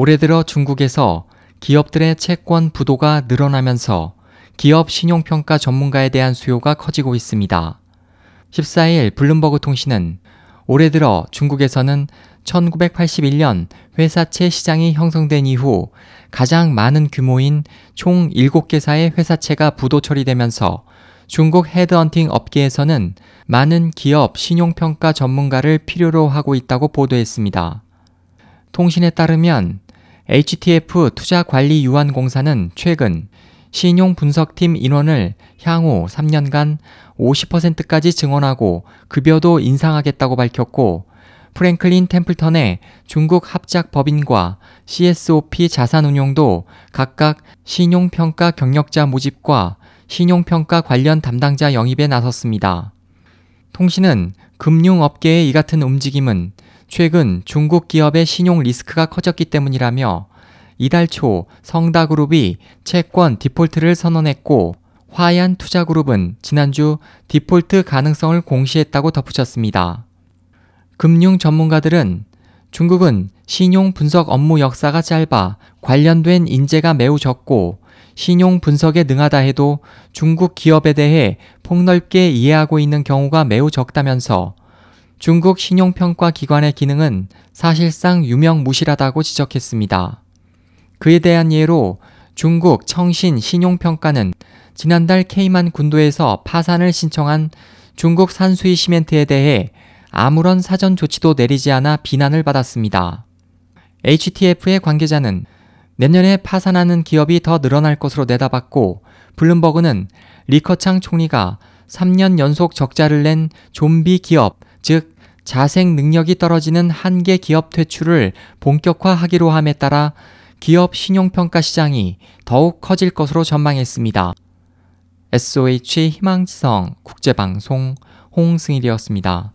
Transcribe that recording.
올해 들어 중국에서 기업들의 채권 부도가 늘어나면서 기업 신용평가 전문가에 대한 수요가 커지고 있습니다. 14일 블룸버그 통신은 올해 들어 중국에서는 1981년 회사채 시장이 형성된 이후 가장 많은 규모인 총 7개사의 회사채가 부도 처리되면서 중국 헤드헌팅 업계에서는 많은 기업 신용평가 전문가를 필요로 하고 있다고 보도했습니다. 통신에 따르면 HTF 투자관리유한공사는 최근 신용 분석팀 인원을 향후 3년간 50%까지 증원하고 급여도 인상하겠다고 밝혔고 프랭클린 템플턴의 중국 합작 법인과 CSOP 자산운용도 각각 신용평가 경력자 모집과 신용평가 관련 담당자 영입에 나섰습니다. 통신은 금융업계의 이 같은 움직임은 최근 중국 기업의 신용 리스크가 커졌기 때문이라며 이달 초 성다그룹이 채권 디폴트를 선언했고 화얀 투자그룹은 지난주 디폴트 가능성을 공시했다고 덧붙였습니다. 금융 전문가들은 중국은 신용 분석 업무 역사가 짧아 관련된 인재가 매우 적고 신용 분석에 능하다 해도 중국 기업에 대해 폭넓게 이해하고 있는 경우가 매우 적다면서 중국 신용평가 기관의 기능은 사실상 유명무실하다고 지적했습니다. 그에 대한 예로 중국 청신 신용평가는 지난달 케이만 군도에서 파산을 신청한 중국 산수이 시멘트에 대해 아무런 사전 조치도 내리지 않아 비난을 받았습니다. HTF의 관계자는 내년에 파산하는 기업이 더 늘어날 것으로 내다봤고 블룸버그는 리커창 총리가 3년 연속 적자를 낸 좀비 기업, 즉 자생 능력이 떨어지는 한계 기업 퇴출을 본격화하기로 함에 따라 기업 신용평가 시장이 더욱 커질 것으로 전망했습니다. SOH 희망지성 국제방송 홍승일이었습니다.